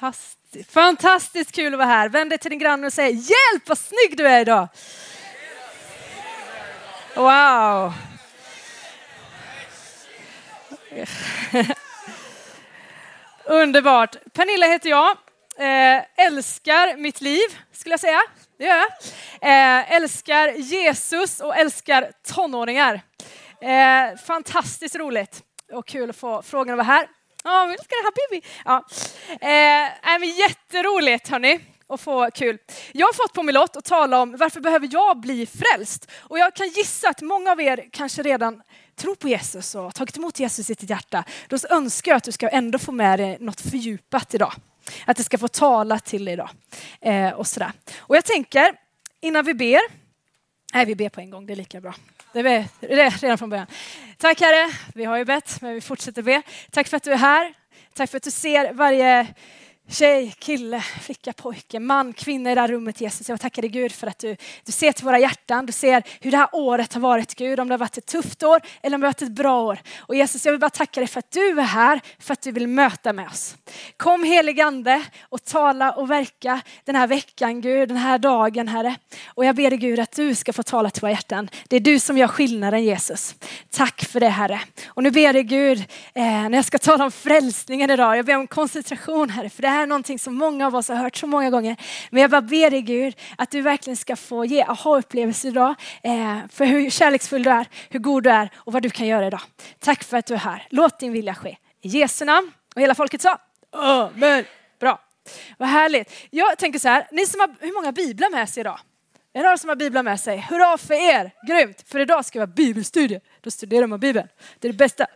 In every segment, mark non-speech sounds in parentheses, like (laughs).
Fantastiskt, fantastiskt kul att vara här. Vänd dig till din granne och säg hjälp vad snygg du är idag. Wow. (laughs) Underbart. Pernilla heter jag. Eh, älskar mitt liv, skulle jag säga. Det gör jag. Eh, älskar Jesus och älskar tonåringar. Eh, fantastiskt roligt och kul att få frågan att vara här. Ja, vi älskar Habibi. Ja. Eh, men jätteroligt hörni och få kul. Jag har fått på min lott att tala om varför behöver jag bli frälst? Och jag kan gissa att många av er kanske redan tror på Jesus och tagit emot Jesus i sitt hjärta. Då önskar jag att du ska ändå få med dig något fördjupat idag. Att det ska få tala till dig idag. Eh, och, sådär. och jag tänker, innan vi ber, nej vi ber på en gång, det är lika bra. Det är det redan från början. Tack Herre, vi har ju bett men vi fortsätter be. Tack för att du är här. Tack för att du ser varje tjej, kille, flicka, pojke, man, kvinna i det här rummet Jesus. Jag tackar dig Gud för att du, du ser till våra hjärtan. Du ser hur det här året har varit Gud. Om det har varit ett tufft år eller om det har varit ett bra år. Och Jesus jag vill bara tacka dig för att du är här, för att du vill möta med oss. Kom helig ande och tala och verka den här veckan Gud, den här dagen Herre. Och jag ber dig Gud att du ska få tala till våra hjärtan. Det är du som gör skillnaden Jesus. Tack för det Herre. Och nu ber jag dig Gud, eh, när jag ska tala om frälsningen idag, jag ber om koncentration Herre. För det här här är någonting som många av oss har hört så många gånger. Men jag bara ber dig Gud att du verkligen ska få ge aha-upplevelser idag. Eh, för hur kärleksfull du är, hur god du är och vad du kan göra idag. Tack för att du är här. Låt din vilja ske. I Jesu namn. Och hela folket sa Amen. Bra. Vad härligt. Jag tänker så här, ni som har, hur många biblar med sig idag? Är det några som har biblar med sig? Hurra för er! Grymt! För idag ska vi ha bibelstudie. Då studerar man bibeln. Det är det bästa.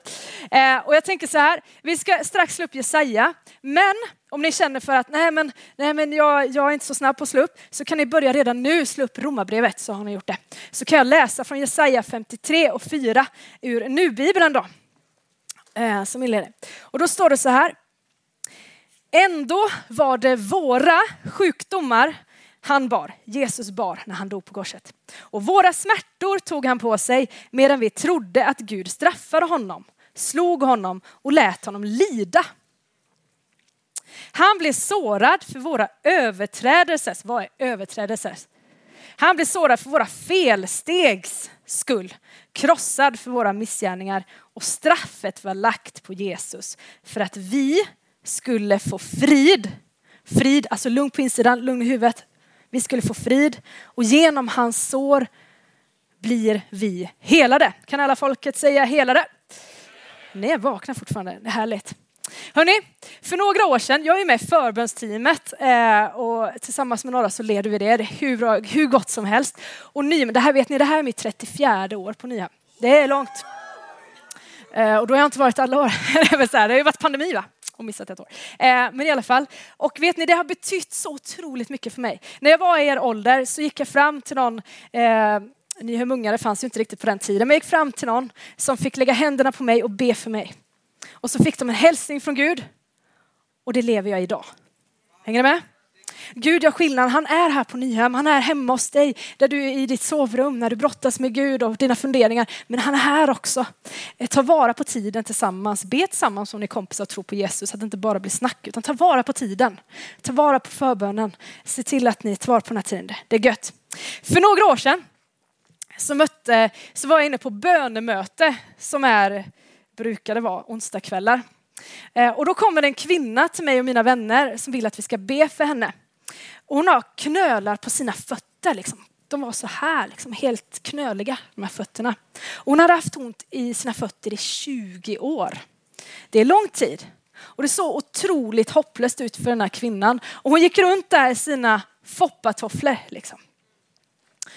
Eh, och jag tänker så här, vi ska strax slå upp Jesaja. Men om ni känner för att nej men, nej, men jag, jag är inte så snabb på att slå upp så kan ni börja redan nu slå upp Romarbrevet så har ni gjort det. Så kan jag läsa från Jesaja 53 och 4 ur Nu-bibeln då. Eh, som inleder. Och då står det så här. Ändå var det våra sjukdomar han bar, Jesus bar när han dog på korset. Och våra smärtor tog han på sig medan vi trodde att Gud straffade honom, slog honom och lät honom lida. Han blev sårad för våra överträdelser. Vad är överträdelser? Han blev sårad för våra felstegs skull, krossad för våra missgärningar och straffet var lagt på Jesus för att vi skulle få frid. Frid, alltså lugn på insidan, lugn i huvudet, vi skulle få frid och genom hans sår blir vi helade. Kan alla folket säga helade? Ni är vakna fortfarande, det är härligt. Hörni, för några år sedan, jag är med i förbönsteamet eh, och tillsammans med några så leder vi det. Det är hur, bra, hur gott som helst. Och Nyhem, det här vet ni, det här är mitt 34 år på nya. Det är långt. Eh, och då har jag inte varit alla år. (laughs) det har ju varit pandemi va? Och missat ett år. Eh, men i alla fall. Och vet ni, det har betytt så otroligt mycket för mig. När jag var i er ålder så gick jag fram till någon eh, ni hur många, det fanns ju inte riktigt på den tiden, men jag gick fram till någon som fick lägga händerna på mig och be för mig. Och så fick de en hälsning från Gud och det lever jag idag. Hänger ni med? Gud gör skillnad. Han är här på Nyhem. Han är hemma hos dig, där du är i ditt sovrum, när du brottas med Gud och dina funderingar. Men han är här också. Eh, ta vara på tiden tillsammans. Be tillsammans om ni är kompisar och tror på Jesus, så att det inte bara blir snack, utan ta vara på tiden. Ta vara på förbönen. Se till att ni tar vara på den här tiden. Det är gött. För några år sedan så, mötte, så var jag inne på bönemöte som är, brukade vara onsdagskvällar. Eh, och då kommer en kvinna till mig och mina vänner som vill att vi ska be för henne. Och hon har knölar på sina fötter. Liksom. De var så här, liksom, helt knöliga, de här fötterna. Och hon hade haft ont i sina fötter i 20 år. Det är lång tid. Och det såg otroligt hopplöst ut för den här kvinnan. Och hon gick runt där i sina foppatofflor. Liksom.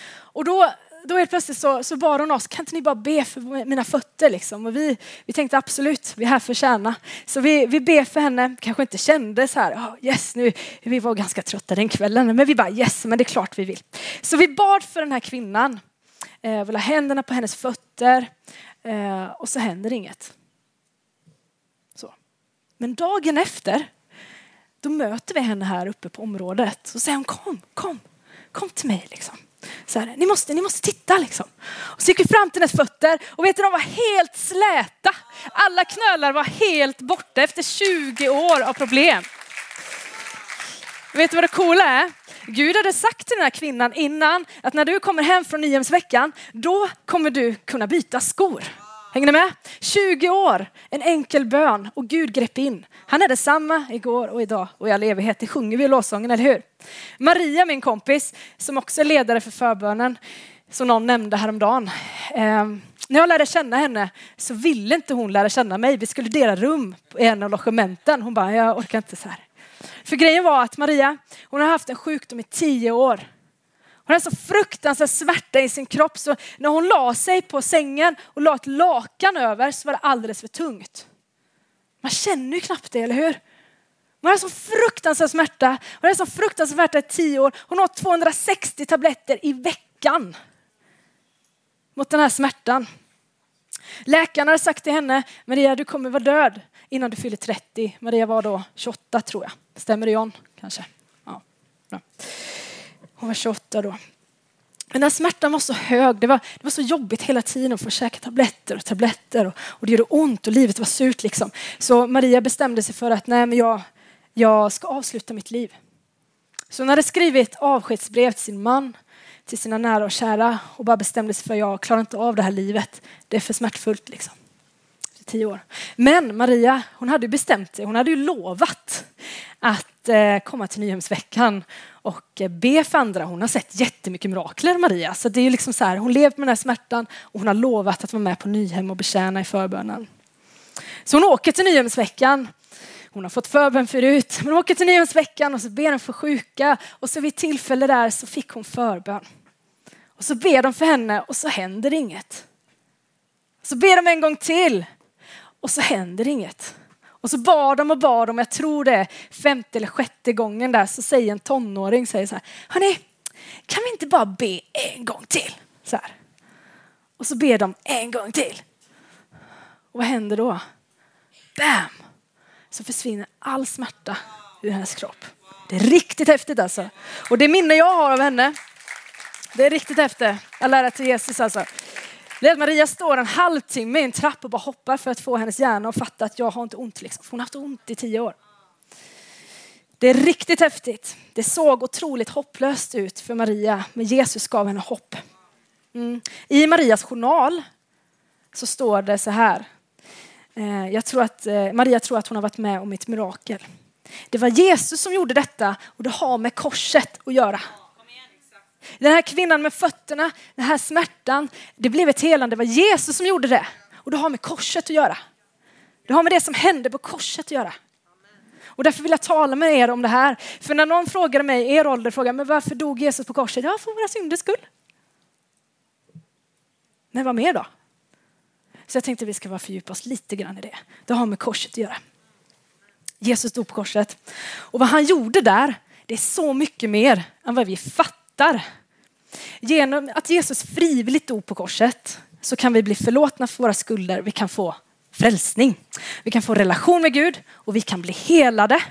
Och då då helt plötsligt så, så bad hon oss, kan inte ni bara be för mina fötter liksom? Och vi, vi tänkte absolut, vi är här för att tjäna. Så vi, vi ber för henne, kanske inte kände så här, oh, yes nu, vi var ganska trötta den kvällen, men vi bara yes, men det är klart vi vill. Så vi bad för den här kvinnan, eh, vi la händerna på hennes fötter eh, och så händer inget. Så. Men dagen efter, då möter vi henne här uppe på området. Så säger hon kom, kom, kom till mig liksom. Så här, ni, måste, ni måste titta liksom. Och så gick vi fram till hennes fötter och vet du, de var helt släta. Alla knölar var helt borta efter 20 år av problem. Vet du vad det coola är? Gud hade sagt till den här kvinnan innan att när du kommer hem från Nyhemsveckan, då kommer du kunna byta skor. Hänger ni med? 20 år, en enkel bön och Gud grep in. Han är detsamma igår och idag och i all evighet. Det sjunger vi i lovsången, eller hur? Maria, min kompis, som också är ledare för förbönen, som någon nämnde häromdagen. Eh, när jag lärde känna henne så ville inte hon lära känna mig. Vi skulle dela rum i en av logementen. Hon bara, jag orkar inte så här. För grejen var att Maria, hon har haft en sjukdom i tio år. Hon hade så fruktansvärd smärta i sin kropp så när hon la sig på sängen och la ett lakan över så var det alldeles för tungt. Man känner ju knappt det, eller hur? Hon hade så fruktansvärd smärta. Hon hade så fruktansvärd smärta i tio år. Hon åt 260 tabletter i veckan mot den här smärtan. Läkaren hade sagt till henne, Maria du kommer vara död innan du fyller 30. Maria var då 28 tror jag. Stämmer det John? Kanske? Ja, bra. Hon var 28 då. Men den smärtan var så hög, det var, det var så jobbigt hela tiden att få käka tabletter och tabletter och, och det gjorde ont och livet var surt liksom. Så Maria bestämde sig för att nej men jag, jag ska avsluta mitt liv. Så hon hade skrivit avskedsbrev till sin man, till sina nära och kära och bara bestämde sig för att jag klarar inte av det här livet. Det är för smärtfullt liksom. För tio år. Men Maria, hon hade ju bestämt sig. Hon hade ju lovat att eh, komma till Nyhemsveckan och eh, be för andra. Hon har sett jättemycket mirakler Maria. Så det är liksom så här, hon lever med den här smärtan och hon har lovat att vara med på Nyhem och betjäna i förbönen. Så hon åker till Nyhemsveckan hon har fått förbön förut, men hon åker till Nyhemsveckan och så ber de för sjuka och så vid ett tillfälle där så fick hon förbön. Och så ber de för henne och så händer inget. Så ber de en gång till och så händer inget. Och så bad de och bad de, jag tror det är femte eller sjätte gången där, så säger en tonåring säger så här, hörni, kan vi inte bara be en gång till? Så här. Och så ber de en gång till. Och vad händer då? Bam! Så försvinner all smärta ur hennes kropp. Det är riktigt häftigt alltså. Och det minne jag har av henne, det är riktigt häftigt. Jag lär till Jesus alltså. Det är att Maria står en halvtimme i en trappa och bara hoppar för att få hennes hjärna att fatta att jag har inte ont. Liksom. Hon har haft ont i tio år. Det är riktigt häftigt. Det såg otroligt hopplöst ut för Maria, men Jesus gav henne hopp. Mm. I Marias journal så står det så här. Eh, jag tror att, eh, Maria tror att hon har varit med om ett mirakel. Det var Jesus som gjorde detta och det har med korset att göra. Den här kvinnan med fötterna, den här smärtan, det blev ett helande. Det var Jesus som gjorde det. Och det har med korset att göra. Det har med det som hände på korset att göra. Och därför vill jag tala med er om det här. För när någon frågar mig, er ålder, frågar men varför dog Jesus på korset? Ja, för våra synders skull. Men vad mer då? Så jag tänkte att vi ska bara fördjupa oss lite grann i det. Det har med korset att göra. Jesus dog på korset. Och vad han gjorde där, det är så mycket mer än vad vi fattar. Genom att Jesus frivilligt dog på korset så kan vi bli förlåtna för våra skulder. Vi kan få frälsning. Vi kan få relation med Gud och vi kan bli helade.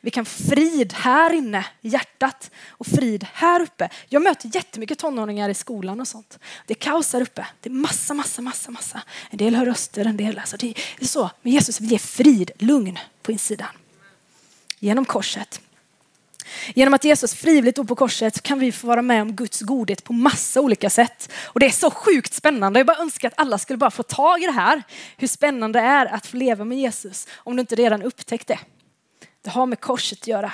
Vi kan få frid här inne i hjärtat och frid här uppe. Jag möter jättemycket tonåringar i skolan och sånt. Det är kaos här uppe. Det är massa, massa, massa, massa. En del hör röster, en del alltså det är så. Men Jesus vill ge frid, lugn på insidan. Genom korset. Genom att Jesus frivilligt dog på korset kan vi få vara med om Guds godhet på massa olika sätt. Och det är så sjukt spännande. Jag bara önskar att alla skulle bara få tag i det här. Hur spännande det är att få leva med Jesus om du inte redan upptäckt det. Det har med korset att göra.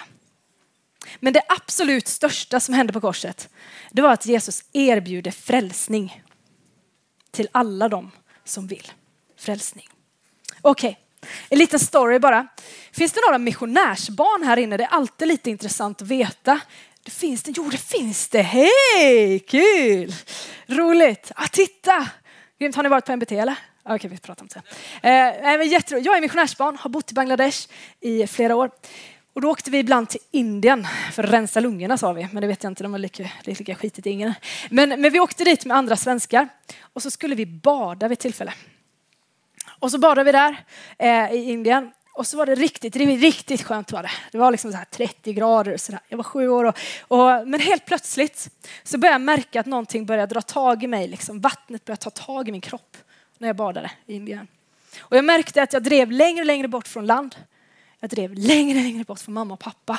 Men det absolut största som hände på korset, det var att Jesus erbjuder frälsning till alla dem som vill. Frälsning. Okej, okay en liten story bara. Finns det några missionärsbarn här inne? Det är alltid lite intressant att veta. Det finns det, jo det finns det. Hej, kul! Roligt. Ah, titta! Grymt. Har ni varit på MBT eller? Ah, okej, okay, vi pratar om det. Eh, jag är missionärsbarn, har bott i Bangladesh i flera år. Och då åkte vi ibland till Indien för att rensa lungorna sa vi, men det vet jag inte, de var lika, lika skitigt i Indien. Men, men vi åkte dit med andra svenskar och så skulle vi bada vid ett tillfälle. Och så badade vi där eh, i Indien och så var det riktigt, riktigt skönt var det. Det var liksom så 30 grader och sådär. Jag var sju år och, och, men helt plötsligt så började jag märka att någonting började dra tag i mig. Liksom. Vattnet började ta tag i min kropp när jag badade i Indien. Och jag märkte att jag drev längre och längre bort från land. Jag drev längre och längre bort från mamma och pappa.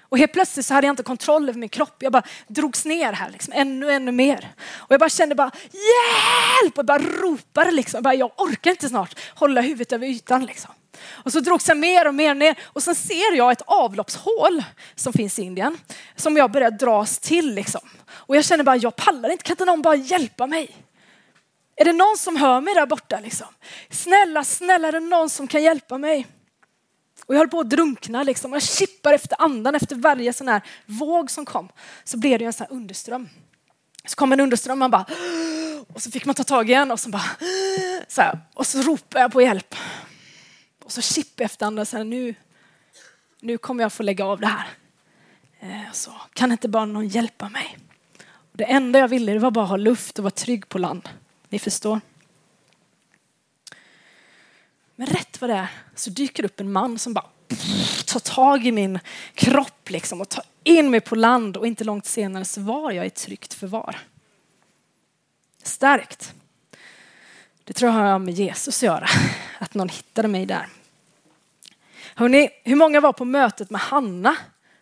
Och helt plötsligt så hade jag inte kontroll över min kropp. Jag bara drogs ner här, liksom, ännu, ännu mer. Och jag bara kände bara hjälp! Och jag bara ropade liksom. Jag, bara, jag orkar inte snart hålla huvudet över ytan liksom. Och så drogs jag mer och mer ner och sen ser jag ett avloppshål som finns i Indien som jag börjar dras till liksom. Och jag känner bara, jag pallar inte, kan inte någon bara hjälpa mig? Är det någon som hör mig där borta liksom? Snälla, snälla, är det någon som kan hjälpa mig? Och jag höll på att drunkna liksom. Jag kippar efter andan efter varje sån här våg som kom. Så blev det en sån här underström. Så kom en underström man bara och så fick man ta tag i en och så bara så här, och så ropade jag på hjälp. Och så kippade jag efter andan så här, nu, nu kommer jag få lägga av det här. Eh, så kan inte bara någon hjälpa mig? Det enda jag ville det var bara ha luft och vara trygg på land. Ni förstår. Men rätt vad det är så dyker upp en man som bara tar tag i min kropp liksom och tar in mig på land och inte långt senare så var jag i tryggt förvar. Starkt. Det tror jag har med Jesus att göra, att någon hittade mig där. Hörrni, hur många var på mötet med Hanna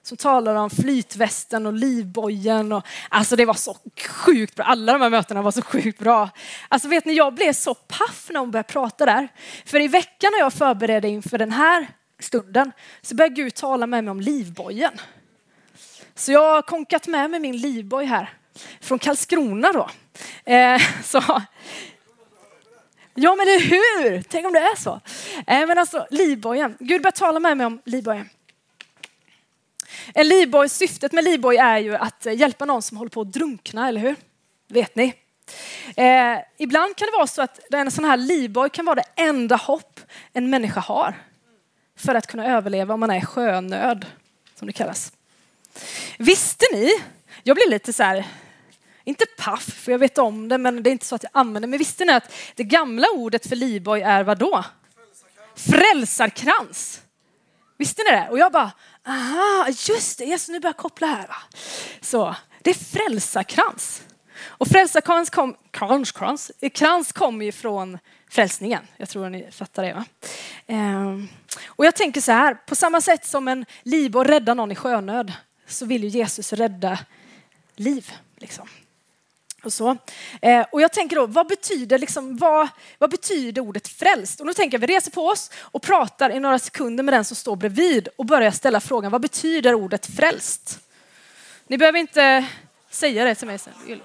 som talade om flytvästen och livbojen. Och, alltså det var så sjukt bra. Alla de här mötena var så sjukt bra. Alltså vet ni, jag blev så paff när hon började prata där. För i veckan när jag förberedde inför den här stunden så började Gud tala med mig om livbojen. Så jag har konkat med mig min livboj här från Karlskrona då. Eh, (laughs) så, ja men eller hur, tänk om det är så. Eh, men alltså livbojen, Gud började tala med mig om livbojen. En livboj, syftet med livboj är ju att hjälpa någon som håller på att drunkna, eller hur? Vet ni? Eh, ibland kan det vara så att en sån här livboj kan vara det enda hopp en människa har för att kunna överleva om man är i sjönöd, som det kallas. Visste ni, jag blir lite så här, inte paff, för jag vet om det, men det är inte så att jag använder men visste ni att det gamla ordet för livboj är vad då? Frälsarkrans. Visste ni det? Och jag bara, aha, just det, yes, nu börjar jag koppla här. Va? Så, det är frälsarkrans. Och frälsarkrans kom, krans, krans, krans kom ju från frälsningen. Jag tror ni fattar det. Va? Ehm, och jag tänker så här, på samma sätt som en livboj räddar någon i sjönöd så vill ju Jesus rädda liv. Liksom och så. Eh, och jag tänker då, vad betyder, liksom, vad, vad betyder ordet frälst? Och nu tänker jag, vi reser på oss och pratar i några sekunder med den som står bredvid och börjar ställa frågan, vad betyder ordet frälst? Ni behöver inte säga det till mig sen.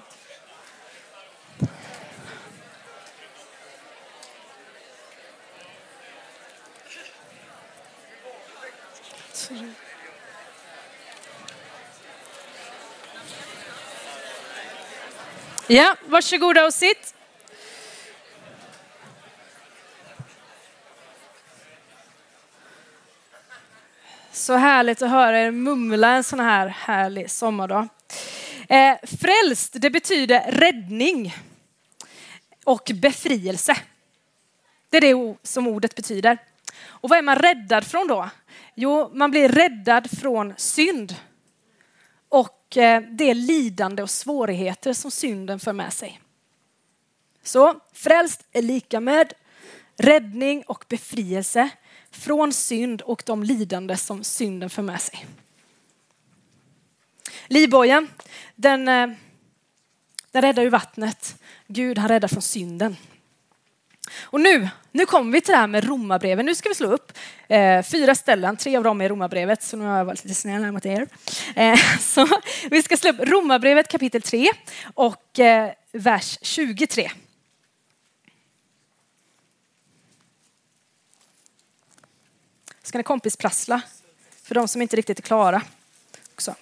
Ja, varsågoda och sitt. Så härligt att höra er mumla en sån här härlig sommardag. Eh, frälst, det betyder räddning och befrielse. Det är det som ordet betyder. Och vad är man räddad från då? Jo, man blir räddad från synd Eh, det lidande och svårigheter som synden för med sig. Så frälst är lika med räddning och befrielse från synd och de lidande som synden för med sig. Livbojen, den, eh, den räddar ju vattnet. Gud han räddar från synden. Och nu, nu kommer vi till det här med romabreven. Nu ska vi slå upp eh, fyra ställen, tre av dem är romabrevet, så nu har jag varit lite snäll här mot er. Eh, (laughs) så vi ska slå upp romabrevet kapitel 3 och eh, vers 23. Ska ni kompisprassla för de som inte riktigt är klara också.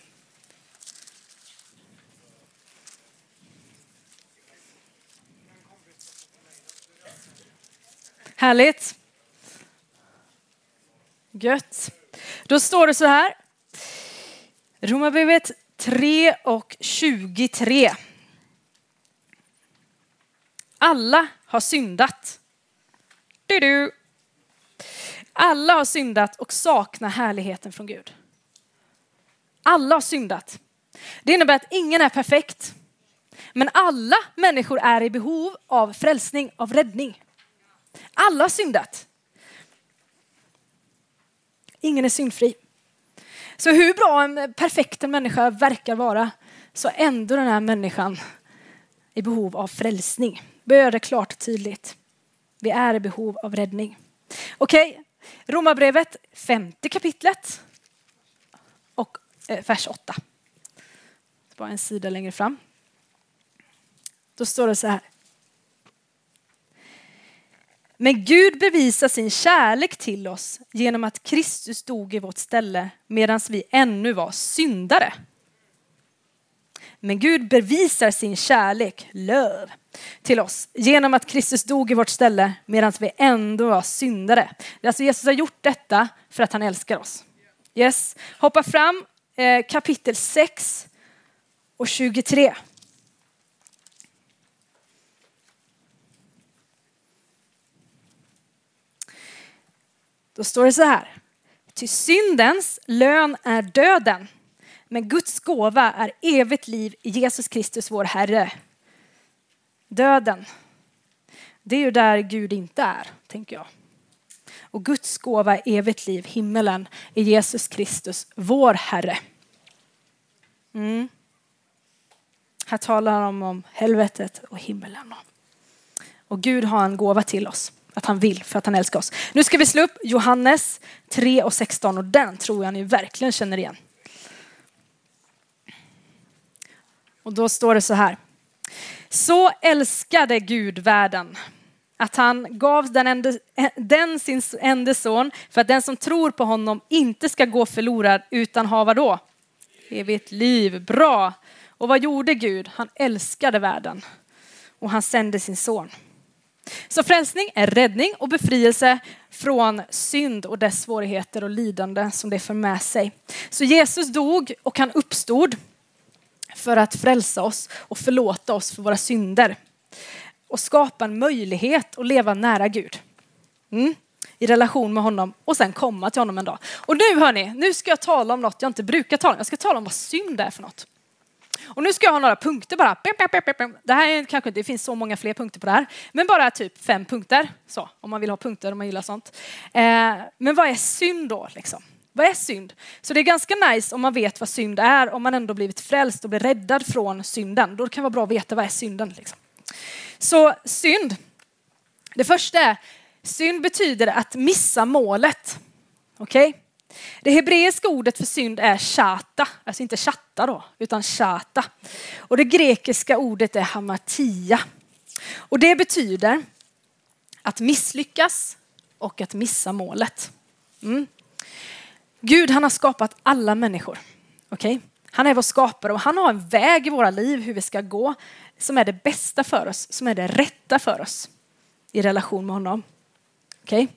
Härligt. Gött. Då står det så här. Romarbrevet 3 och 23. Alla har syndat. Du -du. Alla har syndat och saknar härligheten från Gud. Alla har syndat. Det innebär att ingen är perfekt. Men alla människor är i behov av frälsning, av räddning. Alla har syndat. Ingen är syndfri. Så hur bra en perfekt människa verkar vara så är ändå den här människan i behov av frälsning. Bör det klart och tydligt. Vi är i behov av räddning. Okej, okay. Romarbrevet femte kapitlet och eh, vers 8. Bara en sida längre fram. Då står det så här. Men Gud bevisar sin kärlek till oss genom att Kristus dog i vårt ställe medan vi ännu var syndare. Men Gud bevisar sin kärlek, löv, till oss genom att Kristus dog i vårt ställe medan vi ändå var syndare. Alltså Jesus har gjort detta för att han älskar oss. Yes. Hoppa fram eh, kapitel 6 och 23. Då står det så här. Ty syndens lön är döden, men Guds gåva är evigt liv i Jesus Kristus vår Herre. Döden, det är ju där Gud inte är, tänker jag. Och Guds gåva är evigt liv, himmelen, i Jesus Kristus, vår Herre. Mm. Här talar de om helvetet och himmelen. Och Gud har en gåva till oss. Att han vill för att han älskar oss. Nu ska vi slå upp Johannes 3 och 16 och den tror jag ni verkligen känner igen. Och då står det så här. Så älskade Gud världen att han gav den, ende, den sin enda son för att den som tror på honom inte ska gå förlorad utan ha vadå? Evigt liv. Bra. Och vad gjorde Gud? Han älskade världen och han sände sin son. Så frälsning är räddning och befrielse från synd och dess svårigheter och lidande som det för med sig. Så Jesus dog och han uppstod för att frälsa oss och förlåta oss för våra synder och skapa en möjlighet att leva nära Gud. Mm. i relation med honom och sen komma till honom en dag. Och nu hörni, nu ska jag tala om något jag inte brukar tala om. Jag ska tala om vad synd är för något. Och nu ska jag ha några punkter bara. Det här är kanske det finns så många fler punkter på det här, men bara typ fem punkter. Så, om man vill ha punkter, om man gillar sånt. Eh, men vad är synd då liksom? Vad är synd? Så det är ganska nice om man vet vad synd är, om man ändå blivit frälst och blir räddad från synden. Då kan det vara bra att veta vad är synden. Liksom. Så synd, det första är, synd betyder att missa målet. Okej? Okay? Det hebreiska ordet för synd är chata, alltså inte chatta då, utan chata. Och det grekiska ordet är hamatia. Och det betyder att misslyckas och att missa målet. Mm. Gud han har skapat alla människor. Okay? Han är vår skapare och han har en väg i våra liv hur vi ska gå som är det bästa för oss, som är det rätta för oss i relation med honom. Okay?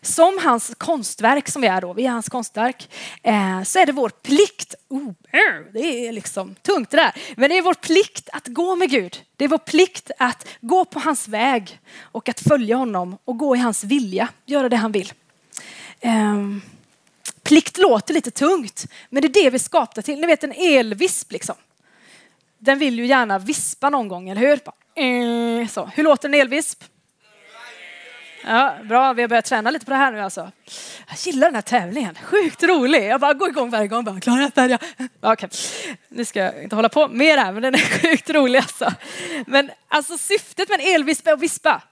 Som hans konstverk som vi är då, vi är hans konstverk, eh, så är det vår plikt, oh, eh, det är liksom tungt det där, men det är vår plikt att gå med Gud. Det är vår plikt att gå på hans väg och att följa honom och gå i hans vilja, göra det han vill. Eh, plikt låter lite tungt, men det är det vi skapar till. Ni vet en elvisp liksom. Den vill ju gärna vispa någon gång, eller hur? Eh, så. Hur låter en elvisp? Ja, bra, vi har börjat träna lite på det här nu alltså. Jag gillar den här tävlingen, sjukt rolig. Jag bara går igång varje gång. Bara, Klara, färdiga. Okej, nu ska jag inte hålla på mer här, men den är (laughs) sjukt rolig alltså. Men alltså syftet med en elvisp är att vispa.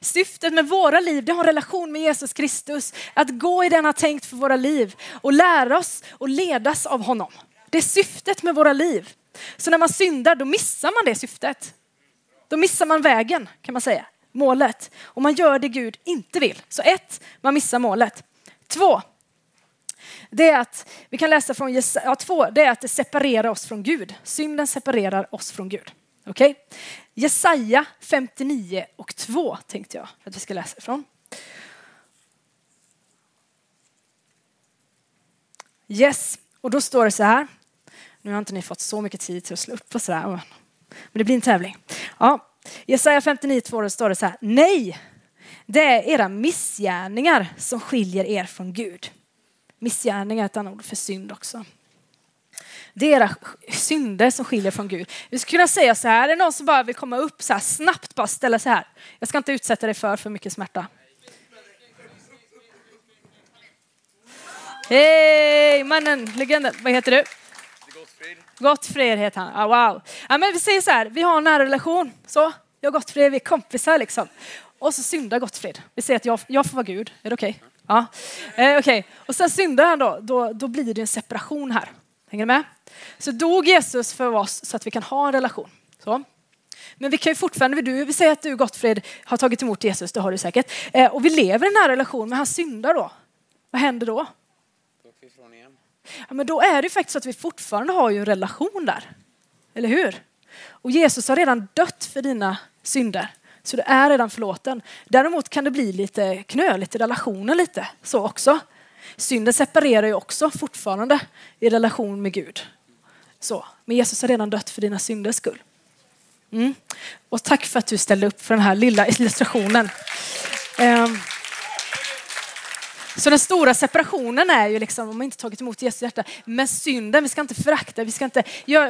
Syftet med våra liv, det har en relation med Jesus Kristus. Att gå i den han tänkt för våra liv och lära oss och ledas av honom. Det är syftet med våra liv. Så när man syndar, då missar man det syftet. Då missar man vägen, kan man säga målet. Och man gör det Gud inte vill. Så ett, man missar målet. Två, det är att, vi kan läsa från Jesaja, ja, två, det är att det separerar oss från Gud. Synden separerar oss från Gud. Okej? Okay? Jesaja 59 och 2 tänkte jag att vi ska läsa ifrån. Yes, och då står det så här. Nu har inte ni fått så mycket tid till att slå upp och sådär. Men det blir en tävling. Ja, Jesaja 59.2 står det så här. Nej, det är era missgärningar som skiljer er från Gud. Missgärningar är ett annat ord för synd också. Det är era synder som skiljer från Gud. Vi skulle kunna säga så här, är det någon som bara vill komma upp så här snabbt, bara ställa sig här. Jag ska inte utsätta dig för för mycket smärta. Hej mannen, legenden. Vad heter du? Gottfrid heter han. Ah, wow. Ja, men vi säger så här, vi har en nära relation. Så, jag och Gottfrid, vi är kompisar liksom. Och så syndar Gottfrid. Vi säger att jag, jag får vara Gud. Är det okej? Okay? Ja. Eh, okay. Och sen syndar han då, då, då blir det en separation här. Hänger ni med? Så dog Jesus för oss så att vi kan ha en relation. Så. Men vi kan ju fortfarande, du, vi säger att du Gottfrid har tagit emot Jesus, det har du säkert. Eh, och vi lever i en nära relation, men han syndar då. Vad händer då? Ja, men då är det faktiskt så att vi fortfarande har ju en relation där. Eller hur? Och Jesus har redan dött för dina synder. Så du är redan förlåten. Däremot kan det bli lite knöligt i relationen lite så också. Synden separerar ju också fortfarande i relation med Gud. Så. Men Jesus har redan dött för dina synders skull. Mm. Och tack för att du ställde upp för den här lilla illustrationen. Um. Så den stora separationen är ju liksom om man inte tagit emot Jesu hjärta. Men synden, vi ska inte förakta, vi ska inte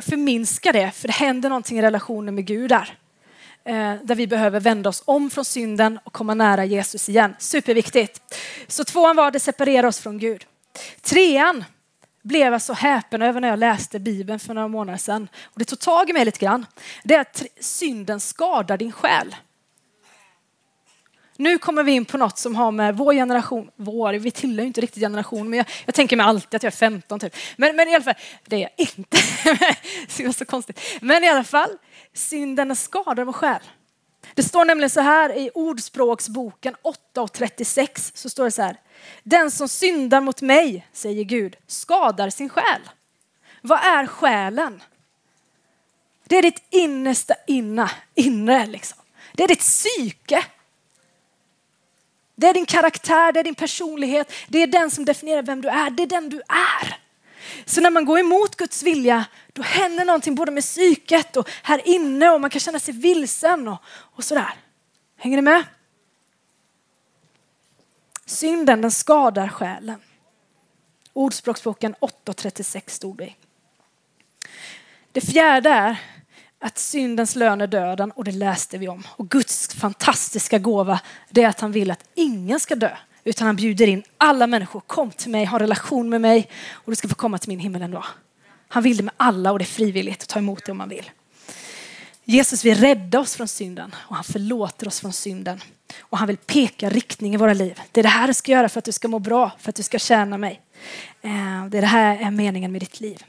förminska det, för det händer någonting i relationen med Gud där. Eh, där vi behöver vända oss om från synden och komma nära Jesus igen. Superviktigt. Så tvåan var det separerar oss från Gud. Trean blev jag så häpen över när jag läste Bibeln för några månader sedan. Och det tog tag i mig lite grann. Det är att synden skadar din själ. Nu kommer vi in på något som har med vår generation, vår, vi tillhör ju inte riktigt generation, men jag, jag tänker mig alltid att jag är 15 typ. Men, men i alla fall, det är jag inte. (laughs) det var så konstigt. Men i alla fall, synden skadar vår själ. Det står nämligen så här i Ordspråksboken 8 och 36 så står det så här. Den som syndar mot mig, säger Gud, skadar sin själ. Vad är själen? Det är ditt innersta inna, inre liksom. Det är ditt psyke. Det är din karaktär, det är din personlighet, det är den som definierar vem du är, det är den du är. Så när man går emot Guds vilja, då händer någonting både med psyket och här inne och man kan känna sig vilsen och, och sådär. Hänger ni med? Synden den skadar själen. Ordspråksboken 8.36 stod det i. Det fjärde är att syndens lön är döden och det läste vi om. Och Guds fantastiska gåva det är att han vill att ingen ska dö utan han bjuder in alla människor. Kom till mig, ha relation med mig och du ska få komma till min himmel ändå. Han vill det med alla och det är frivilligt att ta emot det om man vill. Jesus vill rädda oss från synden och han förlåter oss från synden. Och han vill peka riktning i våra liv. Det är det här du ska göra för att du ska må bra, för att du ska tjäna mig. Eh, det är det här är meningen med ditt liv.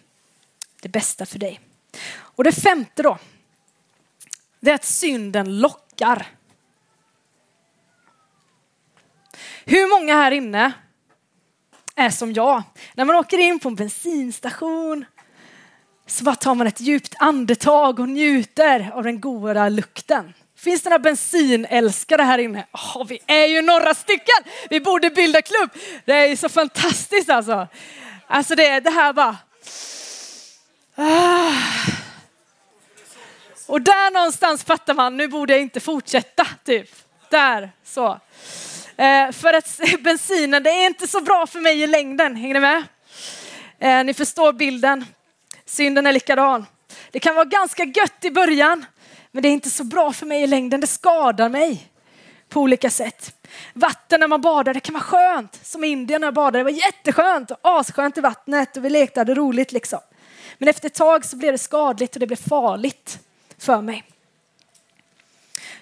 Det bästa för dig. Och det femte då, det är att synden lockar. Hur många här inne är som jag? När man åker in på en bensinstation så bara tar man ett djupt andetag och njuter av den goda lukten. Finns det några bensinälskare här inne? Oh, vi är ju några stycken! Vi borde bilda klubb. Det är så fantastiskt alltså. Alltså det, det här bara... Ah. Och där någonstans fattar man, nu borde jag inte fortsätta. Typ. Där, så. Eh, för att (laughs) bensinen, det är inte så bra för mig i längden. Hänger ni med? Eh, ni förstår bilden. Synden är likadan. Det kan vara ganska gött i början, men det är inte så bra för mig i längden. Det skadar mig på olika sätt. Vatten när man badar, det kan vara skönt. Som i Indien när jag badade, det var jätteskönt och asskönt i vattnet och vi lekte, hade roligt liksom. Men efter ett tag så blev det skadligt och det blev farligt för mig.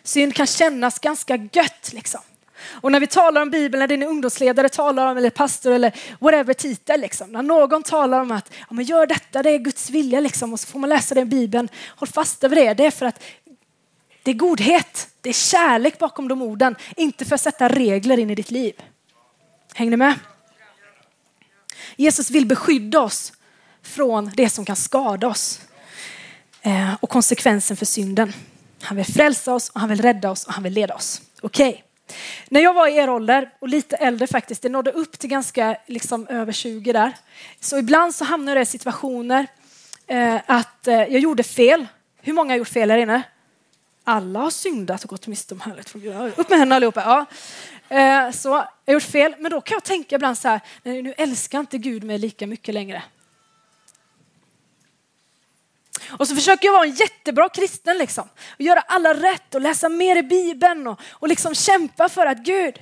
Synd kan kännas ganska gött liksom. Och när vi talar om Bibeln, när din ungdomsledare talar om, eller pastor eller whatever titel, liksom. när någon talar om att ja, men gör detta, det är Guds vilja, liksom, och så får man läsa det i Bibeln, håll fast över det. Det är för att det är godhet, det är kärlek bakom de orden, inte för att sätta regler in i ditt liv. Hänger ni med? Jesus vill beskydda oss från det som kan skada oss eh, och konsekvensen för synden. Han vill frälsa oss, och han vill rädda oss och han vill leda oss. Okej. Okay. När jag var i er ålder, och lite äldre faktiskt, det nådde upp till ganska liksom, över 20 där. Så ibland så hamnade jag i situationer eh, att eh, jag gjorde fel. Hur många har gjort fel här inne? Alla har syndat och gått miste om härlighet från Gud. Upp med händerna allihopa. Ja. Eh, så jag har gjort fel, men då kan jag tänka ibland så här, nej, nu älskar inte Gud mig lika mycket längre. Och så försöker jag vara en jättebra kristen liksom. Och göra alla rätt och läsa mer i Bibeln och, och liksom kämpa för att Gud,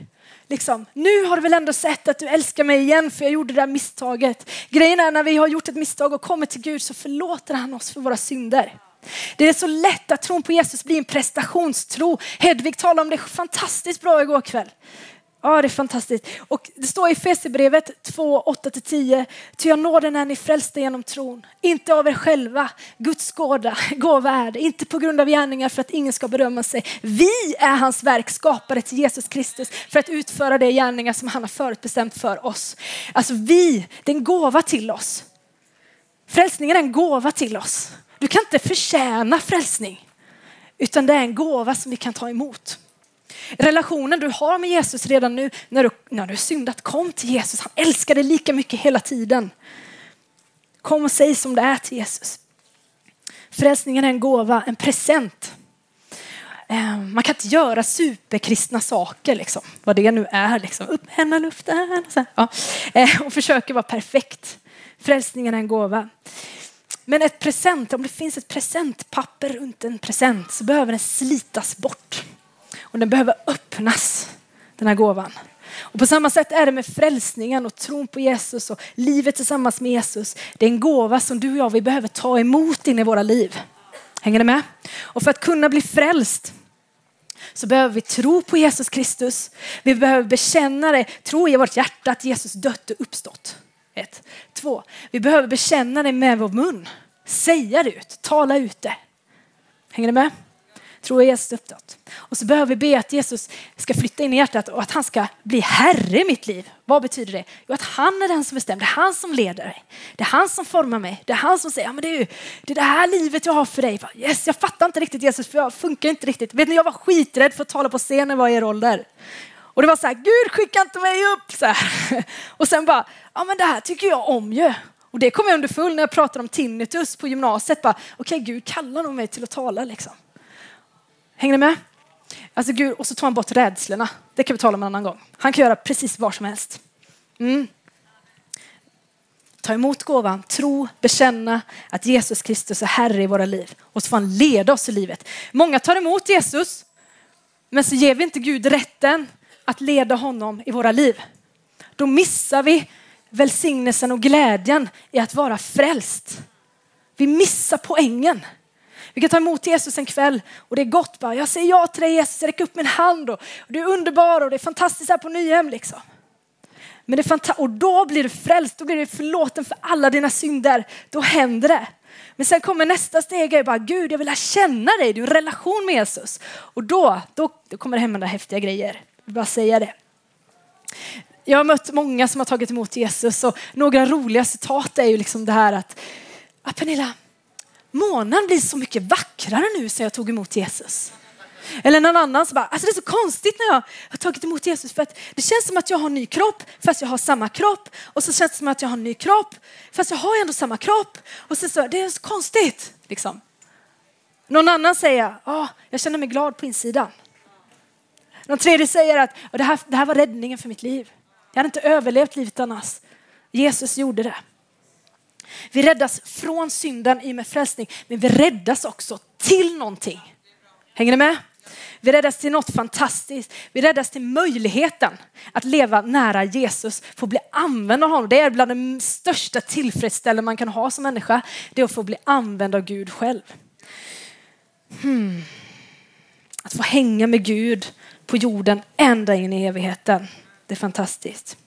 liksom, nu har du väl ändå sett att du älskar mig igen för jag gjorde det där misstaget. Grejen är när vi har gjort ett misstag och kommer till Gud så förlåter han oss för våra synder. Det är så lätt att tron på Jesus blir en prestationstro. Hedvig talade om det fantastiskt bra igår kväll. Ja, det är fantastiskt. Och det står i Fesebrevet 2, 8-10. Ty jag nåden är ni frälsta genom tron. Inte av er själva. Guds gåva, (laughs) gåva är det. Inte på grund av gärningar för att ingen ska berömma sig. Vi är hans verk, skapade till Jesus Kristus för att utföra de gärningar som han har förutbestämt för oss. Alltså vi, det är en gåva till oss. Frälsningen är en gåva till oss. Du kan inte förtjäna frälsning. Utan det är en gåva som vi kan ta emot. Relationen du har med Jesus redan nu när du, när du syndat, kom till Jesus. Han älskar dig lika mycket hela tiden. Kom och säg som det är till Jesus. Frälsningen är en gåva, en present. Ehm, man kan inte göra superkristna saker, liksom. vad det nu är. Liksom. Upp med händerna i luften ja. Ehm, och försöker vara perfekt. Frälsningen är en gåva. Men ett present, om det finns ett presentpapper runt en present så behöver den slitas bort. Och den behöver öppnas, den här gåvan. Och på samma sätt är det med frälsningen och tron på Jesus och livet tillsammans med Jesus. Det är en gåva som du och jag vi behöver ta emot in i våra liv. Hänger ni med? Och för att kunna bli frälst så behöver vi tro på Jesus Kristus. Vi behöver bekänna det, tro i vårt hjärta att Jesus dött och uppstått. Ett. Två, vi behöver bekänna det med vår mun. Säga det ut, tala ut det. Hänger ni med? Tro Jesus uppåt. Och så behöver vi be att Jesus ska flytta in i hjärtat och att han ska bli herre i mitt liv. Vad betyder det? Jo, att han är den som bestämmer. Det är han som leder mig. Det är han som formar mig. Det är han som säger, ja, men det är ju det, är det här livet jag har för dig. Yes, jag fattar inte riktigt Jesus, för jag funkar inte riktigt. Vet ni, jag var skiträdd för att tala på scenen var i er ålder. Och det var så här, Gud skicka inte mig upp. Så här. (laughs) Och sen bara, ja men det här tycker jag om ju. Och det kom jag underfull när jag pratade om tinnitus på gymnasiet. Okej, okay, Gud kallar nog mig till att tala liksom. Hänger ni med? Alltså Gud, och så tar han bort rädslorna. Det kan vi tala om en annan gång. Han kan göra precis vad som helst. Mm. Ta emot gåvan, tro, bekänna att Jesus Kristus är Herre i våra liv. Och så får han leda oss i livet. Många tar emot Jesus, men så ger vi inte Gud rätten att leda honom i våra liv. Då missar vi välsignelsen och glädjen i att vara frälst. Vi missar poängen. Vi kan ta emot Jesus en kväll och det är gott bara. Jag säger ja till dig Jesus, jag räcker upp min hand och, du är underbar och det är fantastiskt här på Nyhem liksom. Men det är och då blir du frälst, då blir du förlåten för alla dina synder. Då händer det. Men sen kommer nästa steg, är bara Gud jag vill lära känna dig, du har en relation med Jesus. Och då, då, då kommer det hända häftiga grejer. Jag vill bara säga det. Jag har mött många som har tagit emot Jesus och några roliga citat är ju liksom det här att, ah, Pernilla, månen blir så mycket vackrare nu sen jag tog emot Jesus. Eller någon annan som bara, alltså det är så konstigt när jag har tagit emot Jesus för att det känns som att jag har en ny kropp fast jag har samma kropp och så känns det som att jag har en ny kropp fast jag har ändå samma kropp och så, så det är så konstigt liksom. Någon annan säger, oh, jag känner mig glad på insidan. Någon tredje säger att det här, det här var räddningen för mitt liv. Jag hade inte överlevt livet annars. Jesus gjorde det. Vi räddas från synden i och med frälsning, men vi räddas också till någonting. Hänger ni med? Vi räddas till något fantastiskt. Vi räddas till möjligheten att leva nära Jesus, få bli använd av honom. Det är bland de största tillfredsställelser man kan ha som människa. Det är att få bli använd av Gud själv. Hmm. Att få hänga med Gud på jorden ända in i evigheten. Det är fantastiskt.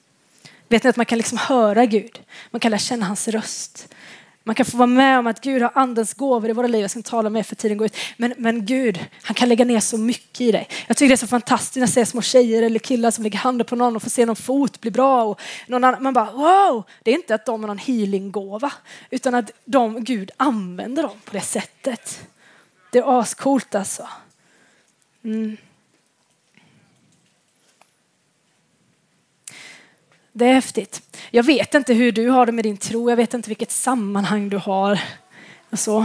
Vet ni att man kan liksom höra Gud? Man kan lära känna hans röst. Man kan få vara med om att Gud har andens gåvor i våra liv. Jag ska inte tala mer för tiden går ut. Men, men Gud, han kan lägga ner så mycket i dig. Jag tycker det är så fantastiskt när jag ser små tjejer eller killar som lägger handen på någon och får se någon fot bli bra. Och någon annan, man bara wow! Det är inte att de har någon healinggåva utan att de, Gud använder dem på det sättet. Det är ascoolt alltså. Mm. Det är häftigt. Jag vet inte hur du har det med din tro. Jag vet inte vilket sammanhang du har. Och så.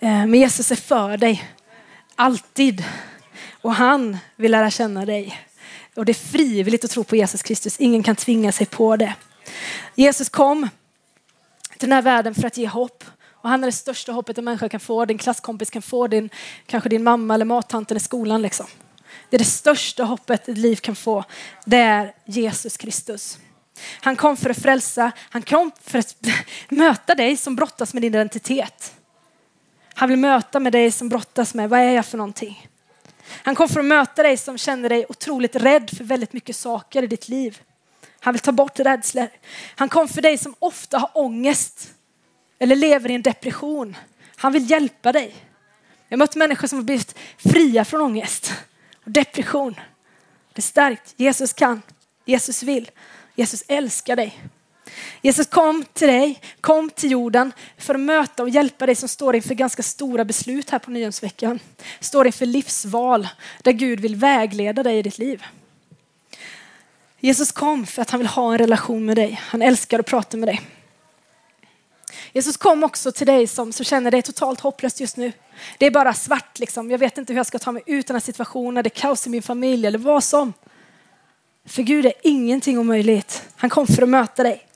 Eh, men Jesus är för dig. Alltid. Och han vill lära känna dig. Och det är frivilligt att tro på Jesus Kristus. Ingen kan tvinga sig på det. Jesus kom till den här världen för att ge hopp. Och han är det största hoppet en människa kan få. Din klasskompis kan få, din, kanske din mamma eller mattanten i skolan. Liksom. Det är det största hoppet ett liv kan få. Det är Jesus Kristus. Han kom för att frälsa, han kom för att (laughs) möta dig som brottas med din identitet. Han vill möta med dig som brottas med, vad är jag för någonting? Han kom för att möta dig som känner dig otroligt rädd för väldigt mycket saker i ditt liv. Han vill ta bort rädslor. Han kom för dig som ofta har ångest eller lever i en depression. Han vill hjälpa dig. Jag har mött människor som har blivit fria från ångest och depression. Det är starkt. Jesus kan. Jesus vill. Jesus älskar dig. Jesus kom till dig, kom till jorden för att möta och hjälpa dig som står inför ganska stora beslut här på Nyhemsveckan. Står inför livsval där Gud vill vägleda dig i ditt liv. Jesus kom för att han vill ha en relation med dig. Han älskar att prata med dig. Jesus kom också till dig som, som känner dig totalt hopplöst just nu. Det är bara svart liksom. Jag vet inte hur jag ska ta mig ut den här situationen. Det är kaos i min familj eller vad som. För Gud är ingenting omöjligt. Han kom för att möta dig.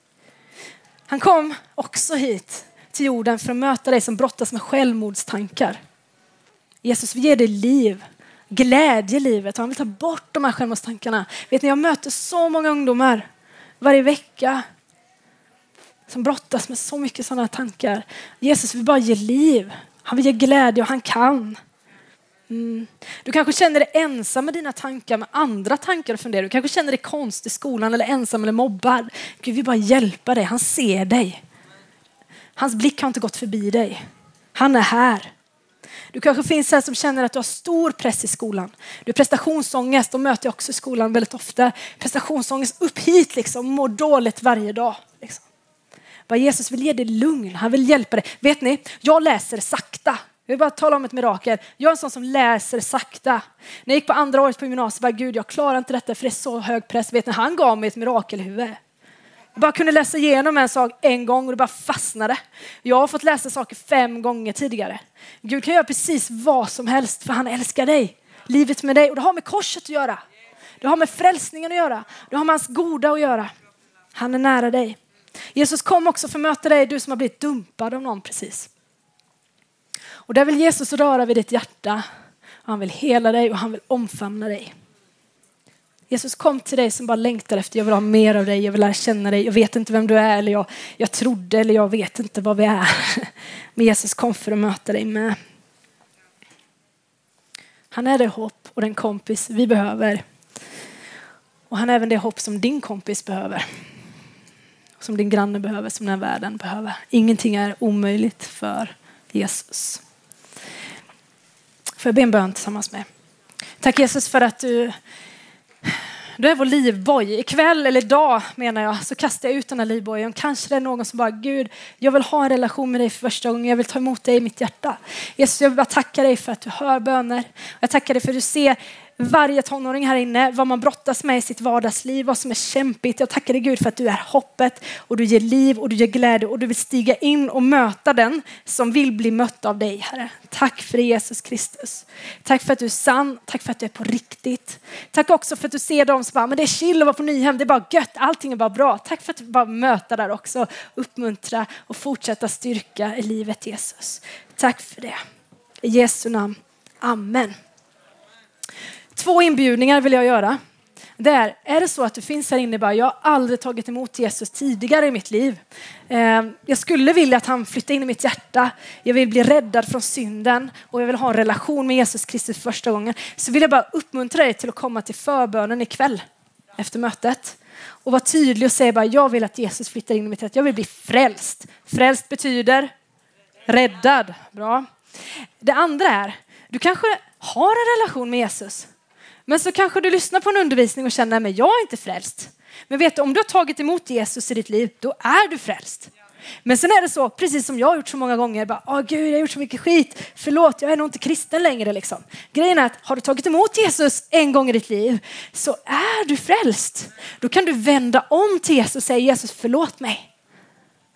Han kom också hit till jorden för att möta dig som brottas med självmordstankar. Jesus vill ge dig liv, glädje i livet och han vill ta bort de här självmordstankarna. Vet ni, jag möter så många ungdomar varje vecka som brottas med så mycket sådana tankar. Jesus vill bara ge liv. Han vill ge glädje och han kan. Mm. Du kanske känner dig ensam med dina tankar, med andra tankar och funderar. Du kanske känner dig konstig i skolan eller ensam eller mobbad. Gud vill bara hjälpa dig. Han ser dig. Hans blick har inte gått förbi dig. Han är här. Du kanske finns här som känner att du har stor press i skolan. Du har prestationsångest, de möter jag också i skolan väldigt ofta. Prestationsångest upp hit liksom, mår dåligt varje dag. Liksom. Bara Jesus vill ge dig lugn, han vill hjälpa dig. Vet ni, jag läser sakta. Jag vill bara tala om ett mirakel. Jag är en sån som läser sakta. När jag gick på andra året på gymnasiet, bara Gud jag klarar inte detta för det är så hög press. Vet ni, han gav mig ett mirakelhuvud. Jag bara kunde läsa igenom en sak en gång och det bara fastnade. Jag har fått läsa saker fem gånger tidigare. Gud kan göra precis vad som helst för han älskar dig. Livet med dig och det har med korset att göra. Det har med frälsningen att göra. Det har med hans goda att göra. Han är nära dig. Jesus kom också för att möta dig, du som har blivit dumpad av någon precis. Och där vill Jesus röra vid ditt hjärta. Han vill hela dig och han vill omfamna dig. Jesus kom till dig som bara längtar efter, jag vill ha mer av dig, jag vill lära känna dig, jag vet inte vem du är eller jag, jag trodde eller jag vet inte vad vi är. (laughs) Men Jesus kom för att möta dig med. Han är det hopp och den kompis vi behöver. Och han är även det hopp som din kompis behöver. Som din granne behöver, som den här världen behöver. Ingenting är omöjligt för Jesus. Får jag be en bön tillsammans med Tack Jesus för att du, du är vår livboj. Ikväll eller idag menar jag så kastar jag ut den här livbojen. Kanske det är någon som bara Gud, jag vill ha en relation med dig för första gången. Jag vill ta emot dig i mitt hjärta. Jesus, jag vill bara tacka dig för att du hör böner. Jag tackar dig för att du ser varje tonåring här inne, vad man brottas med i sitt vardagsliv, vad som är kämpigt. Jag tackar dig Gud för att du är hoppet och du ger liv och du ger glädje och du vill stiga in och möta den som vill bli mött av dig Herre. Tack för det Jesus Kristus. Tack för att du är sann, tack för att du är på riktigt. Tack också för att du ser dem som bara, men det är chill att vara på Nyhem, det är bara gött, allting är bara bra. Tack för att du bara möta där också, uppmuntra och fortsätta styrka i livet Jesus. Tack för det. I Jesu namn. Amen. Två inbjudningar vill jag göra. Det är, är det så att du finns här inne och bara, jag har aldrig tagit emot Jesus tidigare i mitt liv. Eh, jag skulle vilja att han flyttar in i mitt hjärta. Jag vill bli räddad från synden och jag vill ha en relation med Jesus Kristus första gången. Så vill jag bara uppmuntra dig till att komma till förbönen ikväll efter mötet och vara tydlig och säga bara, jag vill att Jesus flyttar in i mitt hjärta. Jag vill bli frälst. Frälst betyder räddad. Bra. Det andra är, du kanske har en relation med Jesus men så kanske du lyssnar på en undervisning och känner, att jag är inte frälst. Men vet du, om du har tagit emot Jesus i ditt liv, då är du frälst. Men sen är det så, precis som jag har gjort så många gånger, bara, Åh, Gud, jag har gjort så mycket skit, förlåt, jag är nog inte kristen längre. Liksom. Grejen är att har du tagit emot Jesus en gång i ditt liv så är du frälst. Då kan du vända om till Jesus och säga Jesus, förlåt mig.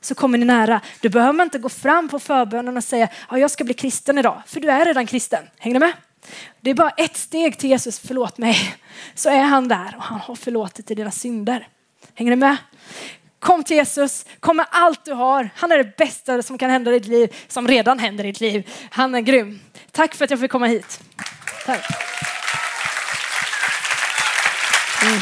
Så kommer ni nära. Du behöver inte gå fram på förbönen och säga, ja, jag ska bli kristen idag, för du är redan kristen. Hänger du med? Det är bara ett steg till Jesus, förlåt mig. Så är han där och han har förlåtit dig dina synder. Hänger du med? Kom till Jesus, kom med allt du har. Han är det bästa som kan hända i ditt liv, som redan händer i ditt liv. Han är grym. Tack för att jag fick komma hit. Tack. Mm.